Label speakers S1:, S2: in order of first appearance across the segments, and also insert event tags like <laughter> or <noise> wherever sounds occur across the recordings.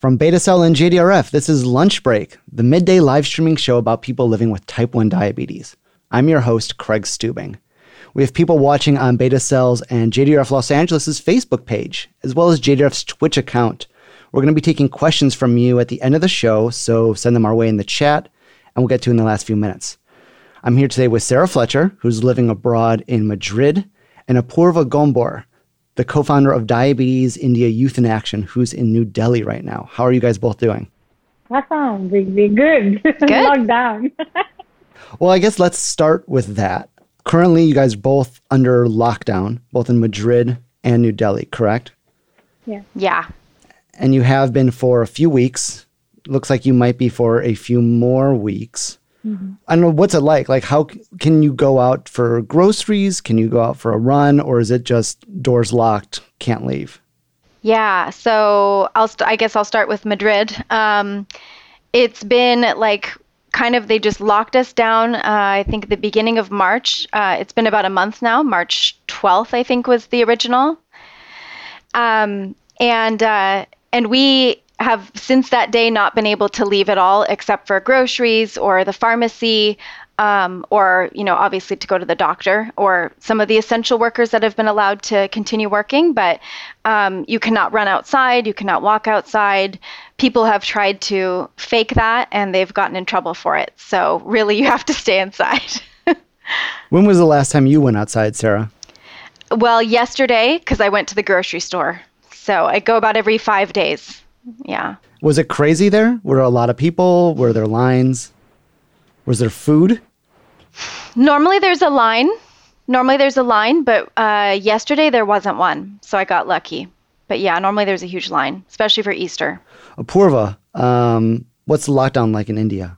S1: From Beta Cell and JDRF, this is Lunch Break, the midday live streaming show about people living with type 1 diabetes. I'm your host, Craig Stubing. We have people watching on Beta Cells and JDRF Los Angeles' Facebook page, as well as JDRF's Twitch account. We're going to be taking questions from you at the end of the show, so send them our way in the chat, and we'll get to in the last few minutes. I'm here today with Sarah Fletcher, who's living abroad in Madrid, and Apoorva Gomber, the co founder of Diabetes India Youth in Action, who's in New Delhi right now. How are you guys both doing?
S2: Awesome. We, we good. <laughs> Good. Lockdown. <laughs>
S1: well, I guess let's start with that. Currently, you guys both under lockdown, both in Madrid and New Delhi, correct?
S2: Yeah.
S3: Yeah.
S1: And you have been for a few weeks. Looks like you might be for a few more weeks. Mm-hmm. I don't know what's it like. Like, how can you go out for groceries? Can you go out for a run, or is it just doors locked, can't leave?
S3: Yeah. So I'll. St- I guess I'll start with Madrid. Um, it's been like kind of they just locked us down. Uh, I think the beginning of March. Uh, it's been about a month now. March 12th, I think, was the original. Um, and uh, and we have since that day not been able to leave at all except for groceries or the pharmacy um, or you know obviously to go to the doctor or some of the essential workers that have been allowed to continue working. But um, you cannot run outside you cannot walk outside. People have tried to fake that and they've gotten in trouble for it. So really you have to stay inside. <laughs>
S1: When was the last time you went outside sarah?
S3: Well yesterday because i went to the grocery store. So i go about every five days yeah.
S1: Was it crazy there? Were there a lot of people? Were there lines? Was there food?
S3: Normally there's a line. Normally there's a line, but uh, yesterday there wasn't one, so I got lucky. But yeah, normally there's a huge line, especially for Easter.
S1: Apoorva, um, what's the lockdown like in India?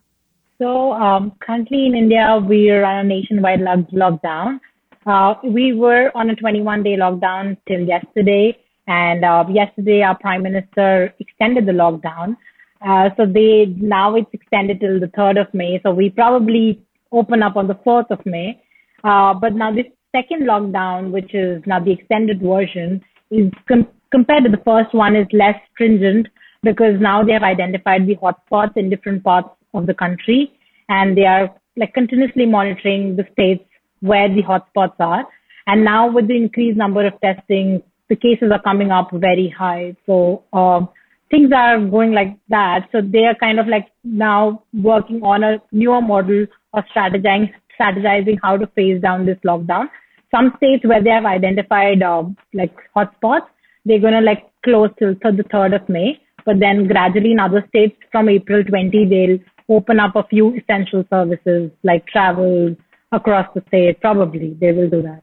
S2: So um, currently in India, we are on a nationwide lockdown. Uh, we were on a 21 day lockdown till yesterday. And uh, yesterday, our prime minister extended the lockdown. Uh, so they now it's extended till the 3rd of May. So we probably open up on the 4th of May. Uh, but now this second lockdown, which is now the extended version, is com- compared to the first one is less stringent because now they have identified the hotspots in different parts of the country and they are like continuously monitoring the states where the hotspots are. And now with the increased number of testing, the cases are coming up very high. So um, things are going like that. So they are kind of like now working on a newer model of strategizing, strategizing how to phase down this lockdown. Some states where they have identified um, like hotspots, they're going to like close till the 3rd of May. But then gradually in other states from April 20, they'll open up a few essential services like travel across the state. Probably they will do that.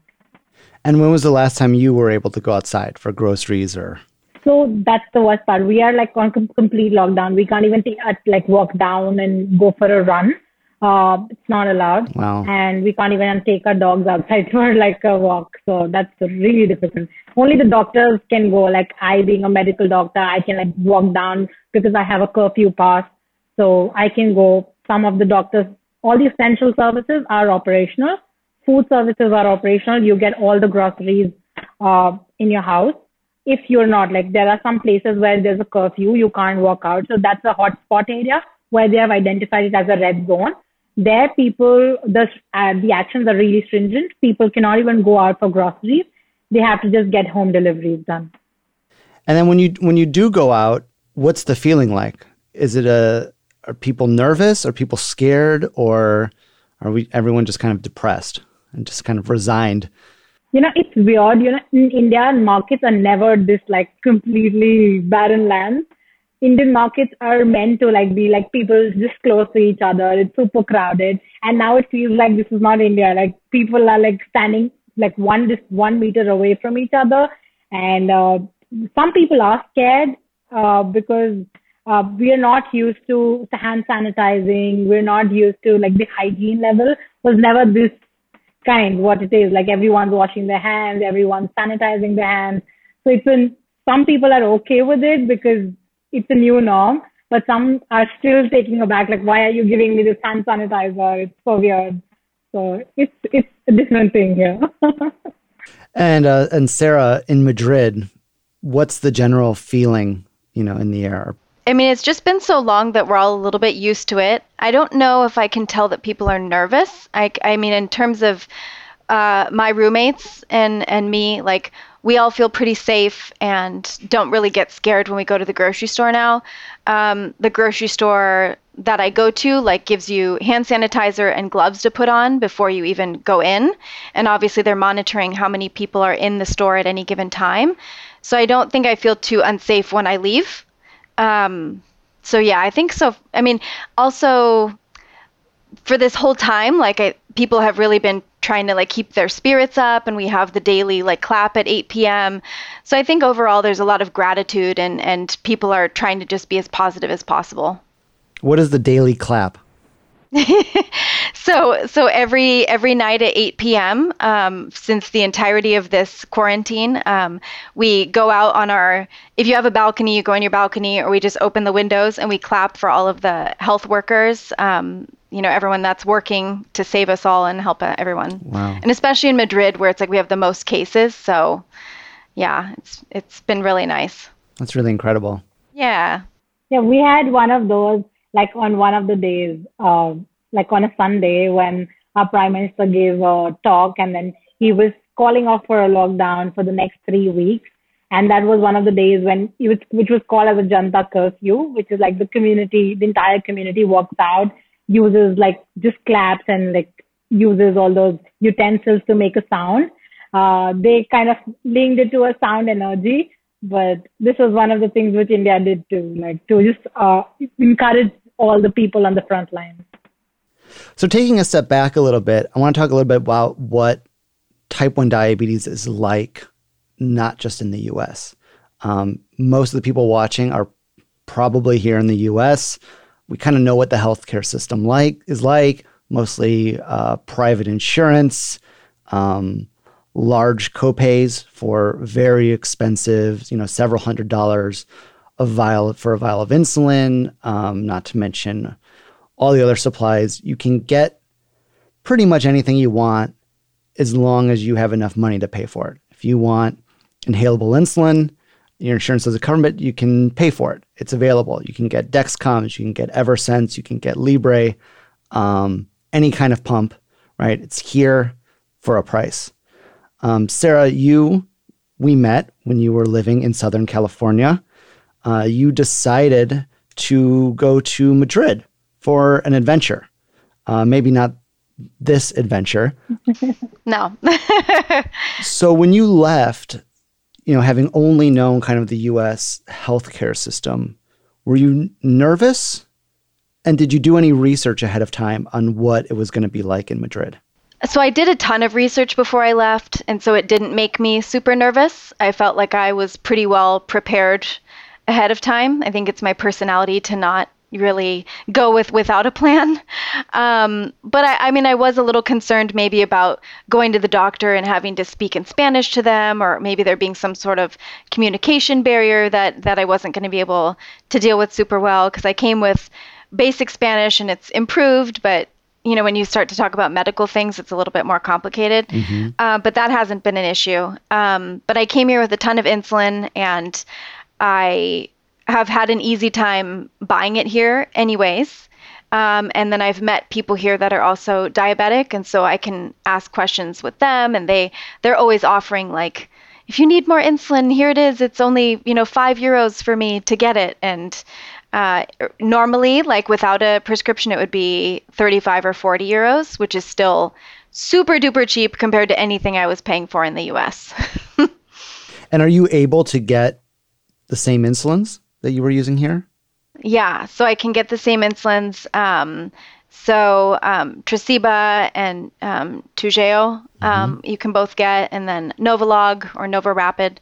S1: And when was the last time you were able to go outside for groceries or?
S2: So that's the worst part. We are like on complete lockdown. We can't even take, uh, like walk down and go for a run. Uh, it's not allowed.
S1: Wow.
S2: And we can't even take our dogs outside <laughs> for like a walk. So that's really difficult. Only the doctors can go. Like I, being a medical doctor, I can like walk down because I have a curfew pass. So I can go. Some of the doctors, all the essential services are operational food services are operational, you get all the groceries uh, in your house. If you're not, like there are some places where there's a curfew, you can't walk out. So that's a hotspot area where they have identified it as a red zone. There, people, the, uh, the actions are really stringent. People cannot even go out for groceries. They have to just get home deliveries done.
S1: And then when you when you do go out, what's the feeling like? Is it a are people nervous? Are people scared? Or are we everyone just kind of depressed? And just kind of resigned.
S2: You know, it's weird. You know, in India, markets are never this like completely barren land. Indian markets are meant to like be like people just close to each other. It's super crowded, and now it feels like this is not India. Like people are like standing like one just one meter away from each other, and uh, some people are scared uh, because uh, we are not used to hand sanitizing. We're not used to like the hygiene level was never this kind what it is. Like everyone's washing their hands, everyone's sanitizing their hands. So it's been, some people are okay with it because it's a new norm, but some are still taking aback, like, why are you giving me this hand sanitizer? It's so weird. So it's, it's a different thing here. <laughs>
S1: and, uh, and Sarah, in Madrid, what's the general feeling, you know, in the air?
S3: I mean, it's just been so long that we're all a little bit used to it. I don't know if I can tell that people are nervous. I, I mean, in terms of uh, my roommates and, and me, like, we all feel pretty safe and don't really get scared when we go to the grocery store now. Um, the grocery store that I go to like gives you hand sanitizer and gloves to put on before you even go in, and obviously they're monitoring how many people are in the store at any given time. So I don't think I feel too unsafe when I leave. Um, so yeah, I think so. I mean, also for this whole time, like I, people have really been trying to like keep their spirits up, and we have the daily like clap at 8 p.m. So I think overall there's a lot of gratitude, and and people are trying to just be as positive as possible.
S1: What is the daily clap? <laughs>
S3: so so every every night at 8 p.m. Um, since the entirety of this quarantine, um, we go out on our. If you have a balcony, you go on your balcony, or we just open the windows and we clap for all of the health workers. Um, you know, everyone that's working to save us all and help everyone.
S1: Wow.
S3: And especially in Madrid, where it's like we have the most cases. So, yeah, it's it's been really nice.
S1: That's really incredible.
S3: Yeah.
S2: Yeah, we had one of those like on one of the days, uh, like on a Sunday when our prime minister gave a talk and then he was calling off for a lockdown for the next three weeks. And that was one of the days when it was, which was called as a Janta curfew, which is like the community, the entire community walks out, uses like just claps and like uses all those utensils to make a sound. Uh, they kind of linked it to a sound energy but this was one of the things which India did too, like to just uh, encourage all the people on the front line.
S1: So, taking a step back a little bit, I want to talk a little bit about what type 1 diabetes is like, not just in the US. Um, most of the people watching are probably here in the US. We kind of know what the healthcare system like is like, mostly uh, private insurance. Um, large copays for very expensive, you know, several hundred dollars a vial for a vial of insulin, um, not to mention all the other supplies. You can get pretty much anything you want as long as you have enough money to pay for it. If you want inhalable insulin, your insurance doesn't cover it, you can pay for it. It's available. You can get Dexcoms, you can get Eversense, you can get Libre, um, any kind of pump, right? It's here for a price. Um, Sarah, you, we met when you were living in Southern California. Uh, you decided to go to Madrid for an adventure. Uh, maybe not this adventure. <laughs>
S3: no. <laughs>
S1: so when you left, you know, having only known kind of the US healthcare system, were you nervous? And did you do any research ahead of time on what it was going to be like in Madrid?
S3: So I did a ton of research before I left, and so it didn't make me super nervous. I felt like I was pretty well prepared ahead of time. I think it's my personality to not really go with without a plan. <laughs> Um, but I, I mean, I was a little concerned maybe about going to the doctor and having to speak in Spanish to them, or maybe there being some sort of communication barrier that that I wasn't going to be able to deal with super well because I came with basic Spanish and it's improved, but you know, when you start to talk about medical things, it's a little bit more complicated. Mm-hmm. Uh, but that hasn't been an issue. Um, but I came here with a ton of insulin, and I have had an easy time buying it here, anyways. Um, and then I've met people here that are also diabetic, and so I can ask questions with them, and they they're always offering like, if you need more insulin, here it is. It's only you know five euros for me to get it, and uh, normally, like without a prescription, it would be 35 or 40 euros, which is still super duper cheap compared to anything I was paying for in the US. <laughs>
S1: and are you able to get the same insulins that you were using here?
S3: Yeah, so I can get the same insulins. Um, so um, Tresiba and um, Toujeo, um, mm-hmm. you can both get, and then Novolog or NovoRapid.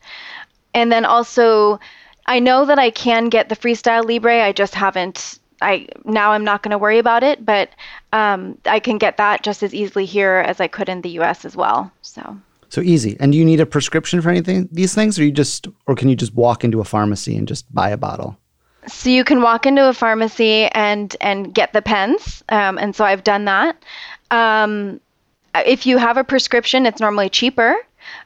S3: And then also I know that I can get the Freestyle Libre. I just haven't. I now I'm not going to worry about it, but um, I can get that just as easily here as I could in the U.S. as well. So.
S1: So easy. And do you need a prescription for anything these things, or you just, or can you just walk into a pharmacy and just buy a bottle?
S3: So you can walk into a pharmacy and and get the pens, um, and so I've done that. Um, if you have a prescription, it's normally cheaper,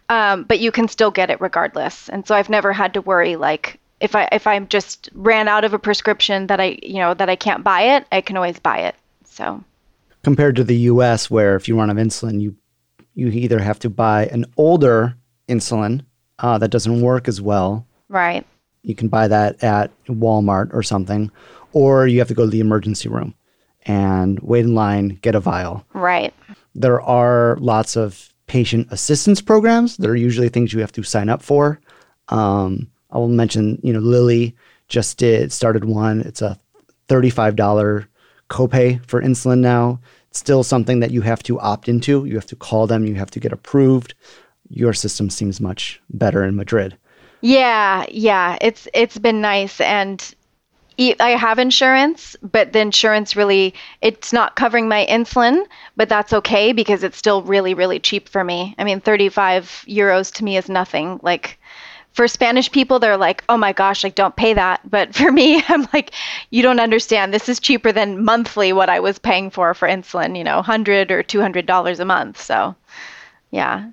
S3: um, but you can still get it regardless. And so I've never had to worry like if I if I just ran out of a prescription that I you know that I can't buy it, I can always buy it. So
S1: compared to the U.S., where if you run out of insulin, you you either have to buy an older insulin uh, that doesn't work as well.
S3: Right.
S1: You can buy that at Walmart or something, or you have to go to the emergency room and wait in line, get a vial.
S3: Right.
S1: There are lots of patient assistance programs. There are usually things you have to sign up for. Um, I will mention, you know, Lilly just did started one. It's a $35 copay for insulin now. It's still something that you have to opt into. You have to call them, you have to get approved. Your system seems much better in Madrid.
S3: Yeah, yeah, it's it's been nice and I have insurance, but the insurance really it's not covering my insulin, but that's okay because it's still really really cheap for me. I mean, 35 euros to me is nothing. Like for Spanish people, they're like, "Oh my gosh, like don't pay that." But <laughs> for me, I'm like, "You don't understand. This is cheaper than monthly what I was paying for for insulin. You know, 100 or 200 dollars a month." So, yeah.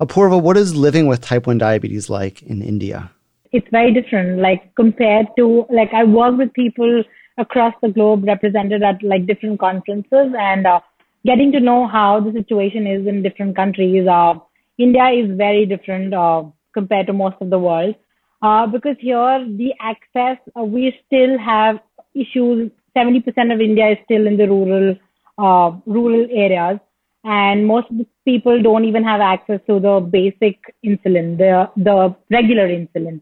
S1: Apoorva, what is living with type 1 diabetes like in India?
S2: It's very different. Like compared to like I work with people across the globe represented at like different conferences and uh, getting to know how the situation is in different countries. Uh, India is very different. Uh, compared to most of the world. Uh, because here the access, uh, we still have issues. 70% of India is still in the rural, uh, rural areas. And most people don't even have access to the basic insulin, the, the regular insulin.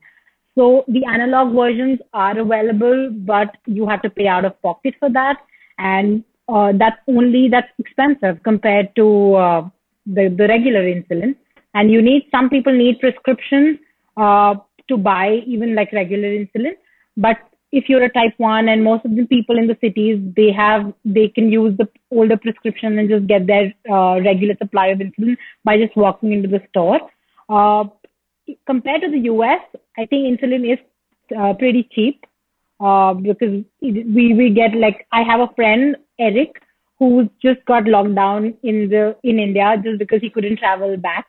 S2: So the analog versions are available, but you have to pay out of pocket for that. And uh, that's only, that's expensive compared to uh, the, the regular insulin and you need some people need prescription uh, to buy even like regular insulin. But if you're a type 1 and most of the people in the cities they have they can use the older prescription and just get their uh, regular supply of insulin by just walking into the store. Uh, compared to the us i think insulin is uh, pretty cheap uh, because we we get like i have a friend eric who just got locked down in the in india just because he couldn't travel back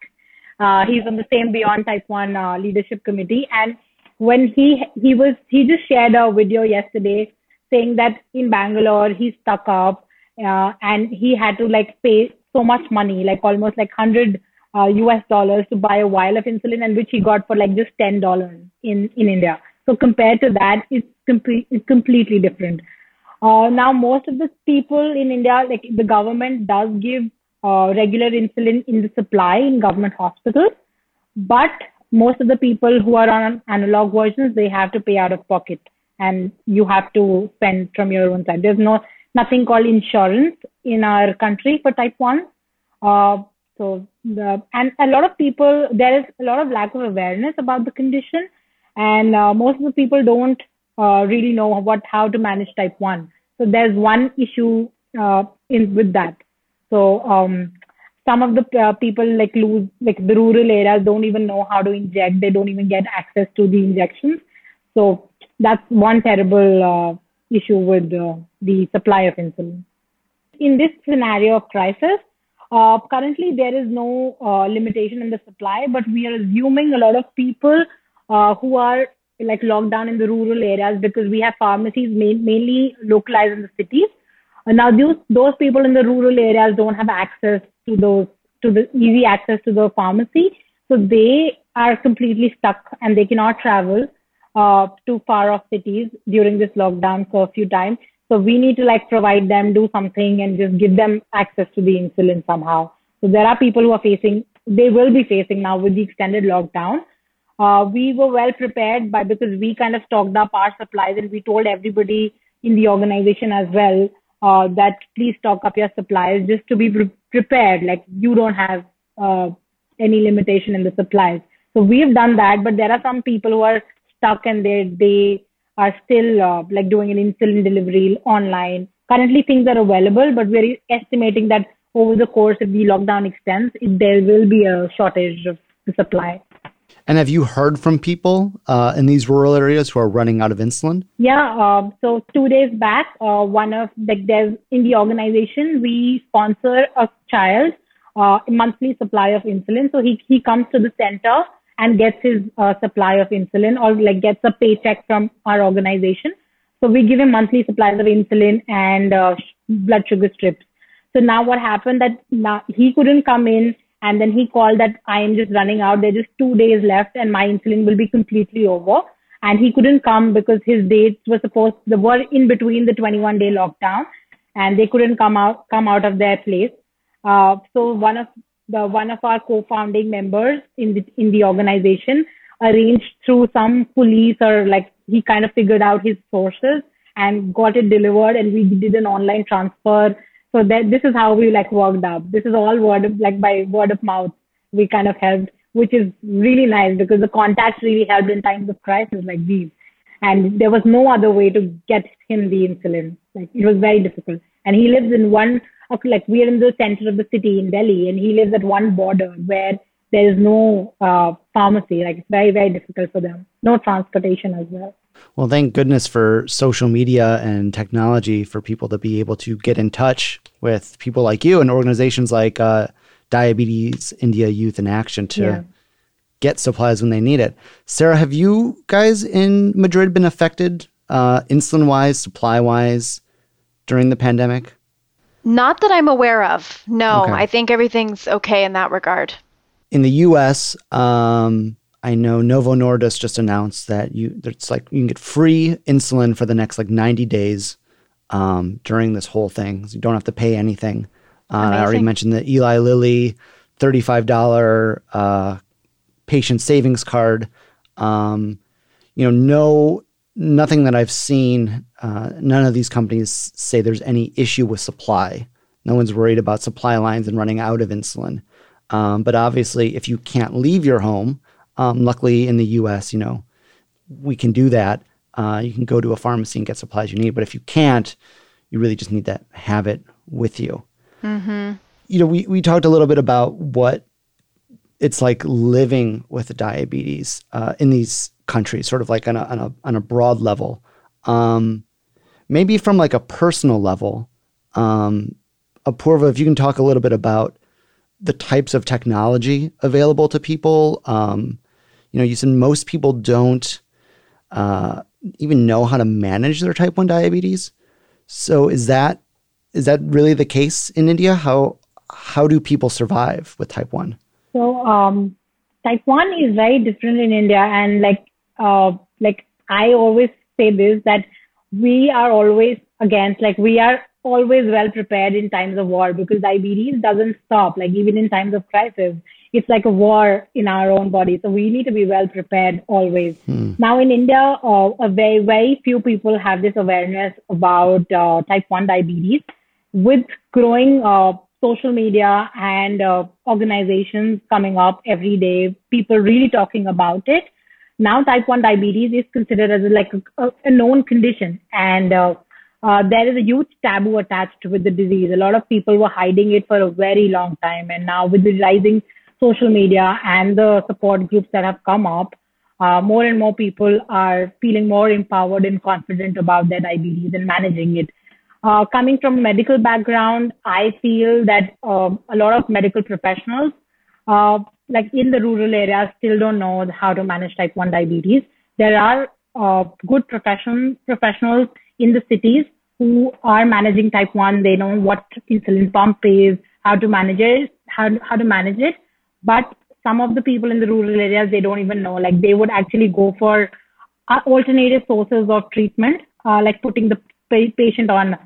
S2: uh, he's on the same Beyond Type 1 uh, leadership committee. And when he, he was, he just shared a video yesterday saying that in Bangalore, he's stuck up, uh, and he had to like pay so much money, like almost like 100 uh, US dollars to buy a vial of insulin and which he got for like just $10 in, in India. So compared to that, it's, complete, it's completely different. Uh, now, most of the people in India, like the government does give uh, regular insulin in the supply in government hospitals. But most of the people who are on analog versions, they have to pay out of pocket and you have to spend from your own side. There's no nothing called insurance in our country for type 1. Uh, so the, and a lot of people, there is a lot of lack of awareness about the condition and uh, most of the people don't uh, really know what, how to manage type 1. So there's one issue uh, in with that. So um, some of the uh, people like lose like the rural areas don't even know how to inject. They don't even get access to the injections. So that's one terrible uh, issue with uh, the supply of insulin. In this scenario of crisis, uh, currently there is no uh, limitation in the supply, but we are assuming a lot of people uh, who are like locked down in the rural areas because we have pharmacies mainly localized in the cities now, those those people in the rural areas don't have access to those to the easy access to the pharmacy, so they are completely stuck and they cannot travel uh, to far off cities during this lockdown for a few times. So we need to like provide them, do something, and just give them access to the insulin somehow. So there are people who are facing, they will be facing now with the extended lockdown. Uh, we were well prepared by because we kind of stocked up our supplies and we told everybody in the organization as well uh, that please stock up your supplies just to be pre- prepared. Like you don't have uh, any limitation in the supplies. So we've done that, but there are some people who are stuck and they they are still uh, like doing an insulin delivery online. Currently, things are available, but we're estimating that over the course of the lockdown extends, there will be a shortage of the supply.
S1: And have you heard from people uh, in these rural areas who are running out of insulin?
S2: Yeah. Um, so two days back, uh, one of like in the organization we sponsor a child uh, a monthly supply of insulin. So he he comes to the center and gets his uh, supply of insulin or like gets a paycheck from our organization. So we give him monthly supplies of insulin and uh, blood sugar strips. So now what happened that now he couldn't come in and then he called that I am just running out. There's just two days left and my insulin will be completely over. And he couldn't come because his dates were supposed, they were in between the 21 day lockdown and they couldn't come out, come out of their place. Uh, so one of the, one of our co-founding members in the, in the organization arranged through some police or like he kind of figured out his sources and got it delivered and we did an online transfer so that this is how we like worked up. This is all word of, like by word of mouth. We kind of helped, which is really nice because the contacts really helped in times of crisis like these. And there was no other way to get him the insulin. Like it was very difficult. And he lives in one, like we are in the center of the city in Delhi, and he lives at one border where there is no uh, pharmacy. Like it's very, very difficult for them. No transportation as well.
S1: Well, thank goodness for social media and technology for people to be able to get in touch with people like you and organizations like uh, Diabetes India Youth in Action to yeah. get supplies when they need it. Sarah, have you guys in Madrid been affected uh, insulin wise, supply wise during the pandemic?
S3: Not that I'm aware of. No, okay. I think everything's okay in that regard.
S1: In the US, um, I know Novo Nordisk just announced that you it's like you can get free insulin for the next like 90 days um, during this whole thing. So you don't have to pay anything. Uh, I already mentioned the Eli Lilly $35 uh, patient savings card. Um, you know, no, nothing that I've seen, uh, none of these companies say there's any issue with supply. No one's worried about supply lines and running out of insulin. Um, but obviously, if you can't leave your home, um, luckily, in the U.S., you know, we can do that. Uh, you can go to a pharmacy and get supplies you need. But if you can't, you really just need to have it with you. Mm-hmm. You know, we we talked a little bit about what it's like living with diabetes uh, in these countries, sort of like on a on a, on a broad level. Um, maybe from like a personal level, um, Apoorva, if you can talk a little bit about the types of technology available to people, um, you know, you said most people don't uh, even know how to manage their type 1 diabetes. So is that is that really the case in India? How how do people survive with type 1?
S2: So um, type 1 is very different in India and like uh, like I always say this that we are always against like we are always well prepared in times of war because diabetes doesn't stop like even in times of crisis it's like a war in our own body. So we need to be well prepared always. Hmm. Now in India, uh, a very, very few people have this awareness about uh, type 1 diabetes. With growing uh, social media and uh, organizations coming up every day, people really talking about it. Now type 1 diabetes is considered as like a, a known condition and uh, uh, there is a huge taboo attached with the disease. A lot of people were hiding it for a very long time. And now with the rising social media and the support groups that have come up, uh, more and more people are feeling more empowered and confident about their diabetes and managing it. Uh, coming from a medical background, I feel that uh, a lot of medical professionals, uh, like in the rural areas, still don't know how to manage type 1 diabetes. There are uh, good profession, professionals in the cities who are managing type 1. They know what insulin pump is, how to manage it, how, how to manage it. But some of the people in the rural areas, they don't even know. Like they would actually go for uh, alternative sources of treatment, uh, like putting the patient on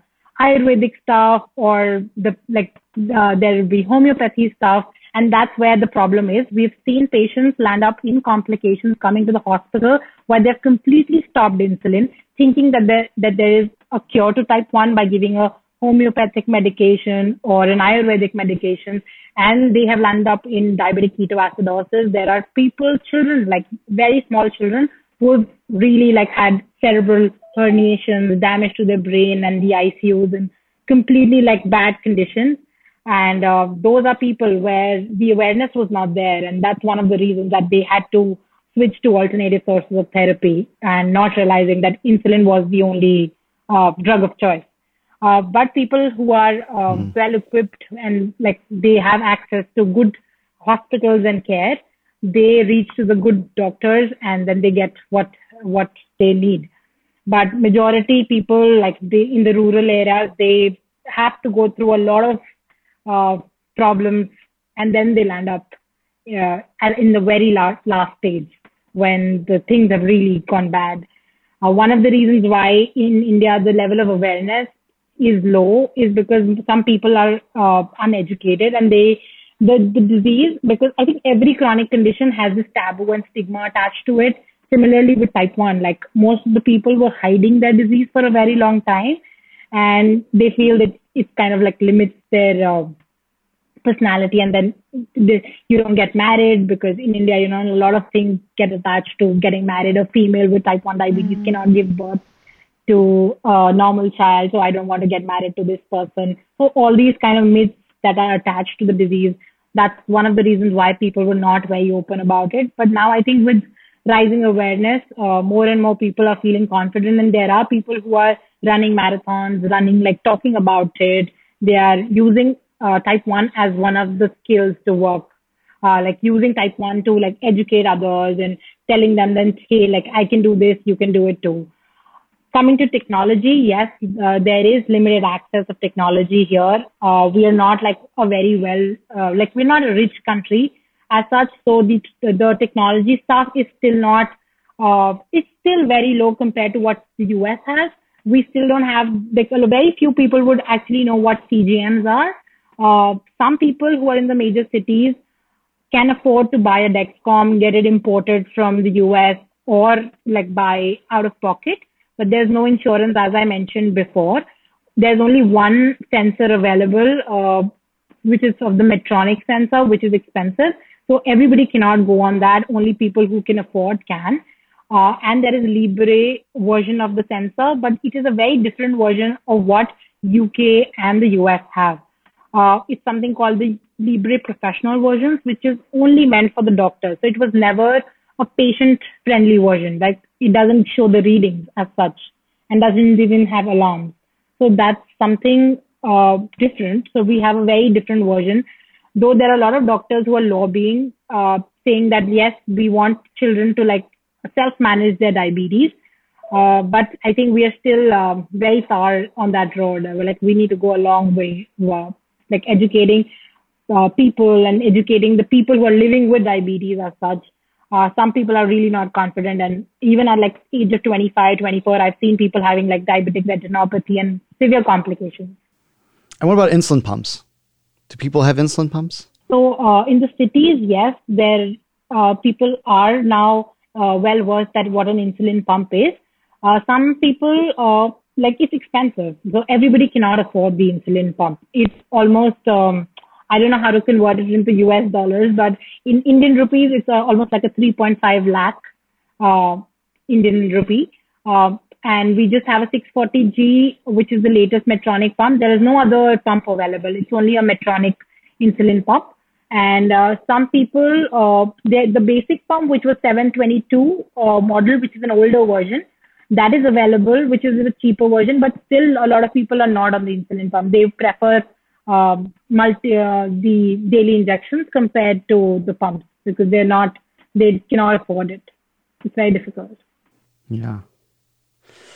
S2: Ayurvedic stuff or the like. Uh, there will be homeopathy stuff, and that's where the problem is. We've seen patients land up in complications coming to the hospital where they've completely stopped insulin, thinking that there that there is a cure to type one by giving a homeopathic medication or an Ayurvedic medication, and they have landed up in diabetic ketoacidosis. There are people, children, like very small children, who have really like had cerebral herniations, damage to their brain, and the ICUs, and completely like bad conditions. And uh, those are people where the awareness was not there, and that's one of the reasons that they had to switch to alternative sources of therapy and not realizing that insulin was the only uh, drug of choice. Uh, but people who are um, mm. well equipped and like they have access to good hospitals and care, they reach to the good doctors and then they get what what they need. But majority people like they in the rural areas they have to go through a lot of uh, problems and then they land up uh, in the very last last stage when the things have really gone bad. Uh, one of the reasons why in India the level of awareness is low is because some people are uh, uneducated and they the, the disease because I think every chronic condition has this taboo and stigma attached to it. Similarly with type 1, like most of the people were hiding their disease for a very long time and they feel that it kind of like limits their uh, personality and then you don't get married because in India, you know, a lot of things get attached to getting married. A female with type 1 diabetes mm-hmm. cannot give birth to a normal child, so I don't want to get married to this person. So all these kind of myths that are attached to the disease, that's one of the reasons why people were not very open about it. But now I think with rising awareness, uh, more and more people are feeling confident and there are people who are running marathons, running like talking about it. They are using uh, type 1 as one of the skills to work uh, like using type 1 to like educate others and telling them then hey like i can do this you can do it too coming to technology yes uh, there is limited access of technology here. Uh, we are not like a very well uh, like we're not a rich country. As such so the the technology stuff is still not uh, it's still very low compared to what the us has. We still don't have like very few people would actually know what cgms are. Uh, some people who are in the major cities can afford to buy a Dexcom, get it imported from the US or like buy out of pocket, but there's no insurance as I mentioned before. There's only one sensor available, uh, which is of the Medtronic sensor, which is expensive. So everybody cannot go on that. Only people who can afford can. Uh, and there is Libre version of the sensor, but it is a very different version of what UK and the US have. Uh, it's something called the Libre Professional versions, which is only meant for the doctor. So it was never a patient friendly version. Like it doesn't show the readings as such and doesn't even have alarms. So that's something uh, different. So we have a very different version. Though there are a lot of doctors who are lobbying, uh, saying that yes, we want children to like self manage their diabetes. Uh, but I think we are still uh, very far on that road. like we need to go a long way. Uh, like educating uh, people and educating the people who are living with diabetes as such. Uh, some people are really not confident and even at like age of 25, 24, I've seen people having like diabetic retinopathy and severe complications.
S1: And what about insulin pumps? Do people have insulin pumps?
S2: So uh, in the cities, yes, there uh, people are now uh, well versed at what an insulin pump is. Uh, some people uh, like it's expensive. So everybody cannot afford the insulin pump. It's almost, um, I don't know how to convert it into US dollars, but in Indian rupees, it's uh, almost like a 3.5 lakh uh, Indian rupee. Uh, and we just have a 640G, which is the latest Medtronic pump. There is no other pump available. It's only a Medtronic insulin pump. And uh, some people, uh, the basic pump, which was 722 uh, model, which is an older version, that is available, which is a cheaper version, but still a lot of people are not on the insulin pump. They prefer um, multi uh, the daily injections compared to the pumps because they're not they cannot afford it. It's very difficult.
S1: Yeah.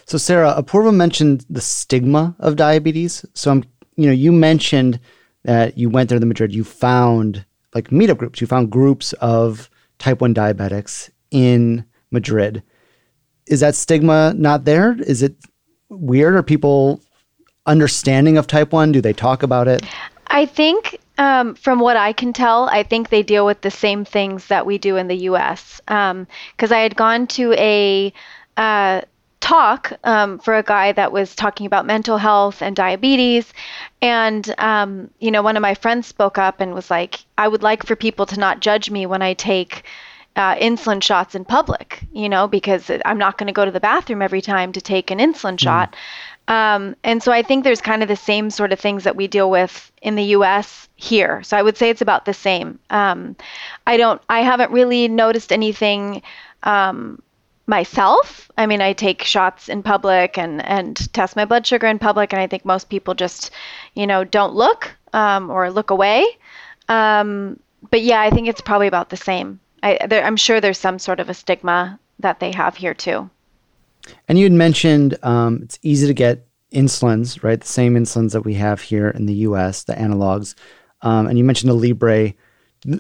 S1: So Sarah, Apoorva mentioned the stigma of diabetes. So I'm you know, you mentioned that you went there to Madrid, you found like meetup groups, you found groups of type 1 diabetics in Madrid is that stigma not there? Is it weird? Are people understanding of type 1? Do they talk about it?
S3: I think, um, from what I can tell, I think they deal with the same things that we do in the US. Because um, I had gone to a uh, talk um, for a guy that was talking about mental health and diabetes. And, um, you know, one of my friends spoke up and was like, I would like for people to not judge me when I take uh, insulin shots in public, you know, because I'm not going to go to the bathroom every time to take an insulin mm. shot. Um, and so I think there's kind of the same sort of things that we deal with in the U.S. here. So I would say it's about the same. Um, I don't, I haven't really noticed anything um, myself. I mean, I take shots in public and and test my blood sugar in public, and I think most people just, you know, don't look um, or look away. Um, but yeah, I think it's probably about the same I, I'm sure there's some sort of a stigma that they have here too.
S1: And you had mentioned um, it's easy to get insulins, right? The same insulins that we have here in the US, the analogs. Um, and you mentioned the Libre.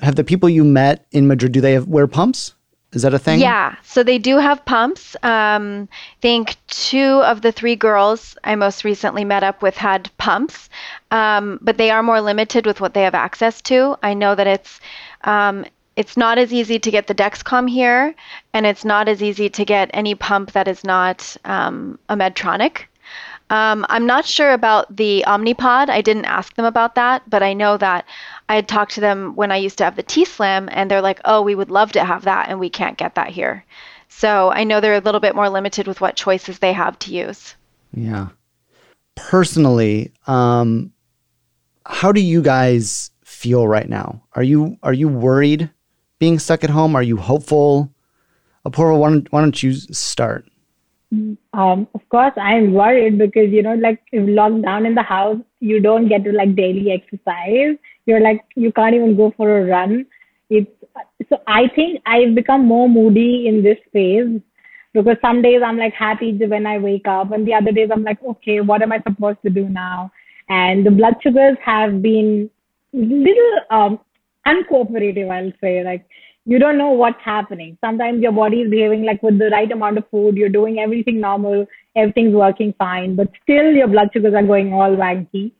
S1: Have the people you met in Madrid, do they have, wear pumps? Is that a thing?
S3: Yeah, so they do have pumps. Um, I think two of the three girls I most recently met up with had pumps, um, but they are more limited with what they have access to. I know that it's um, it's not as easy to get the Dexcom here, and it's not as easy to get any pump that is not um, a Medtronic. Um, I'm not sure about the Omnipod. I didn't ask them about that, but I know that I had talked to them when I used to have the t:slim, and they're like, "Oh, we would love to have that, and we can't get that here." So I know they're a little bit more limited with what choices they have to use.
S1: Yeah. Personally, um, how do you guys feel right now? Are you are you worried being stuck at home? Are you hopeful? Apoorva, why don't, why don't you start?
S2: Um, of course, I'm worried because you know, like if locked down in the house, you don't get to like daily exercise. You're like you can't even go for a run. It's so I think I've become more moody in this phase because some days I'm like happy when I wake up, and the other days I'm like, okay, what am I supposed to do now? And the blood sugars have been little um, uncooperative. I'll say like you don't know what's happening. Sometimes your body is behaving like with the right amount of food, you're doing everything normal, everything's working fine, but still your blood sugars are going all wanky.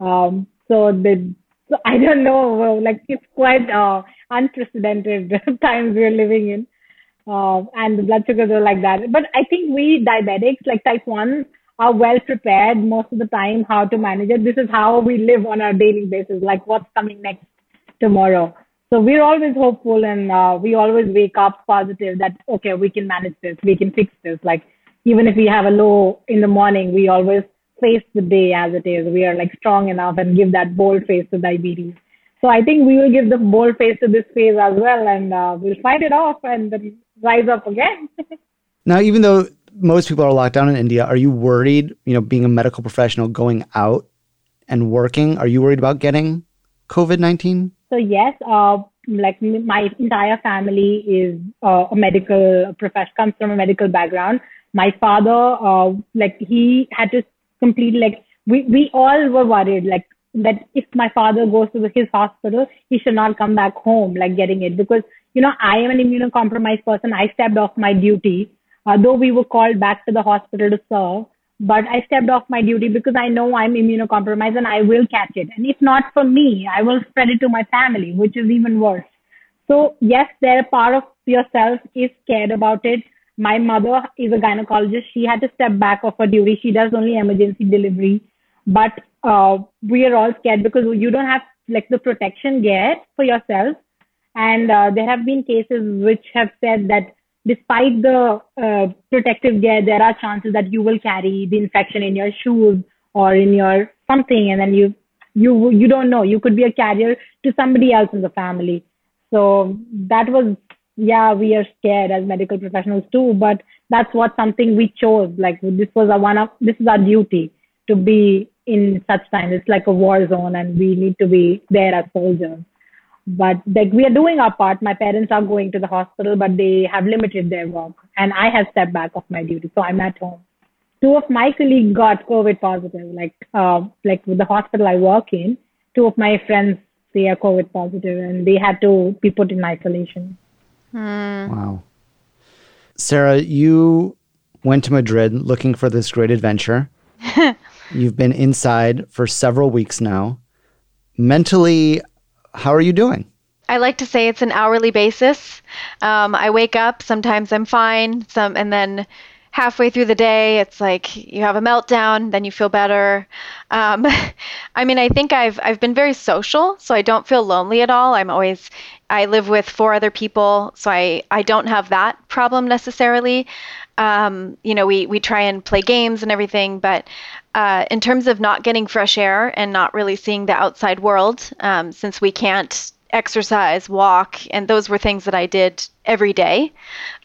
S2: Um, so the so I don't know, like it's quite uh, unprecedented <laughs> times we're living in, uh, and the blood sugars are like that. But I think we diabetics, like type one, are well prepared most of the time how to manage it. This is how we live on a daily basis, like what's coming next tomorrow. So we're always hopeful and uh, we always wake up positive that, okay, we can manage this, we can fix this. Like, even if we have a low in the morning, we always face the day as it is. We are like strong enough and give that bold face to diabetes. So I think we will give the bold face to this phase as well and uh, we'll fight it off and rise up again. <laughs>
S1: now, even though most people are locked down in India, are you worried, you know, being a medical professional going out and working, are you worried about getting COVID 19?
S2: So yes, uh, like my entire family is uh, a medical profession, comes from a medical background. My father, uh, like he had to complete, like we, we all were worried, like that if my father goes to his hospital, he should not come back home, like getting it because, you know, I am an immunocompromised person. I stepped off my duty, uh, though we were called back to the hospital to serve but I stepped off my duty because I know I'm immunocompromised and I will catch it. And if not for me, I will spread it to my family, which is even worse. So yes, there part of yourself is scared about it. My mother is a gynecologist. She had to step back of her duty. She does only emergency delivery, but uh, we are all scared because you don't have like the protection gear for yourself. And uh, there have been cases which have said that despite the uh, protective gear, there are chances that you will carry the infection in your shoes or in your something, and then you you you don't know. You could be a carrier to somebody else in the family. So that was yeah, we are scared as medical professionals too, but that's what something we chose. Like this was a one of this is our duty to be in such times. It's like a war zone, and we need to be there as soldiers but like we are doing our part. My parents are going to the hospital but they have limited their work. And i have stepped back off my duty so i'm at home. Two of my colleagues got covid positive like uh, like with the hospital i work in two of my friends they are covid positive and they had to be put in isolation.
S3: Hmm.
S1: wow. Sarah you went to madrid looking for this great adventure. <laughs> You've been inside for several weeks now. Mentally how are you doing?
S3: I like to say it's an hourly basis. Um, I wake up, sometimes I'm fine, some, and then halfway through the day, it's like you have a meltdown, then you feel better. Um, <laughs> I mean, I think I've I've been very social, so I don't feel lonely at all. I'm always I live with four other people, so I I don't have that problem necessarily. Um, you know, we we try and play games and everything, but uh, in terms of not getting fresh air and not really seeing the outside world, um, since we can't exercise, walk, and those were things that I did every day.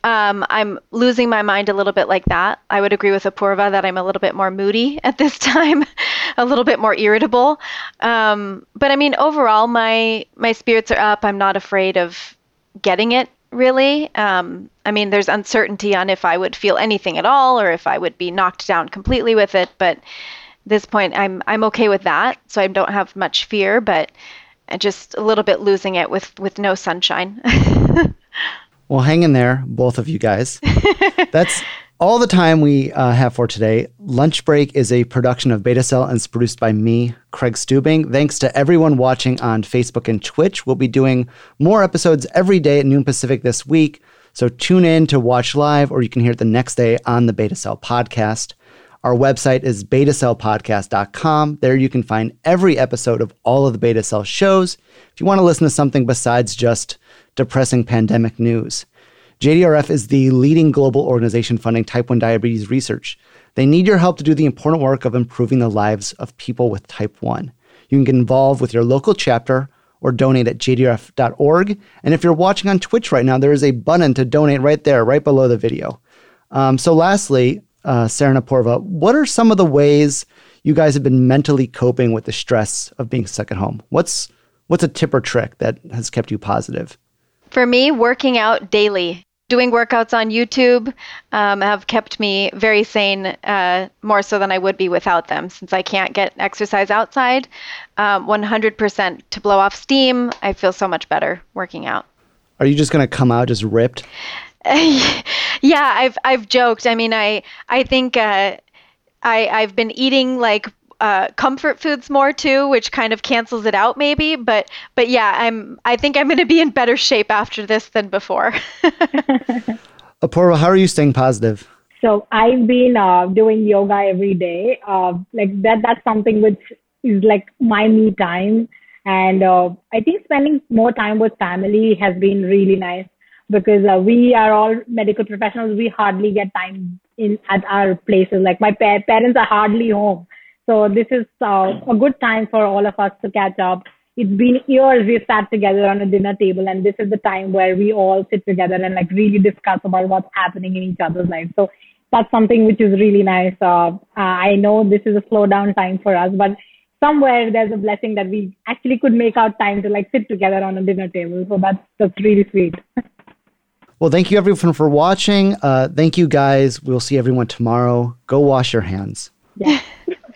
S3: Um, I'm losing my mind a little bit like that. I would agree with Apoorva that I'm a little bit more moody <laughs> at this time, a little bit more irritable. Um, but I mean, overall, my my spirits are up. I'm not afraid of getting it really. Um, I mean, there's uncertainty on if I would feel anything at all or if I would be knocked down completely with it. But this point, I'm I'm okay with that, so I don't have much fear. But just a little bit losing it with with no sunshine. <laughs>
S1: well, hang in there, both of you guys. <laughs> That's all the time we uh, have for today. Lunch Break is a production of Beta Cell and it's produced by me, Craig Stubing. Thanks to everyone watching on Facebook and Twitch. We'll be doing more episodes every day at noon Pacific this week. So tune in to watch live, or you can hear it the next day on the Beta Cell podcast. Our website is betacellpodcast.com. There you can find every episode of all of the Beta Cell shows if you want to listen to something besides just depressing pandemic news. JDRF is the leading global organization funding type 1 diabetes research. They need your help to do the important work of improving the lives of people with type 1. You can get involved with your local chapter or donate at jdrf.org. And if you're watching on Twitch right now, there is a button to donate right there, right below the video. Um, so, lastly, uh, Sarah and Apoorva, what are some of the ways you guys have been mentally coping with the stress of being stuck at home? What's what's a tip or trick that has kept you positive?
S3: For me, working out daily doing workouts on YouTube um, have kept me very sane, uh, more so than I would be without them, since I can't get exercise outside. Um, 100% to blow off steam. I feel so much better working out.
S1: Are you just going to come out just ripped? <laughs>
S3: yeah, I've I've joked. I mean, I I think uh, I I've been eating like uh, comfort foods more too, which kind of cancels it out maybe. But but yeah, I'm I think I'm going to be in better shape after this than before. <laughs>
S1: Apoorva, how are you staying positive?
S2: So I've been uh, doing yoga every day. Uh, like that that's something which is like my me time, and uh, I think spending more time with family has been really nice because uh, we are all medical professionals. We hardly get time in at our places. Like my pa- parents are hardly home so this is uh, a good time for all of us to catch up. It's been years we've sat together on a dinner table, and this is the time where we all sit together and like really discuss about what's happening in each other's lives. So that's something which is really nice. Uh, I know this is a slow down time for us, but somewhere there's a blessing that we actually could make out time to like sit together on a dinner table. So that's that's really sweet.
S1: well, thank you everyone for watching. Uh, thank you guys. We'll see everyone tomorrow. Go wash your hands.
S2: Yeah.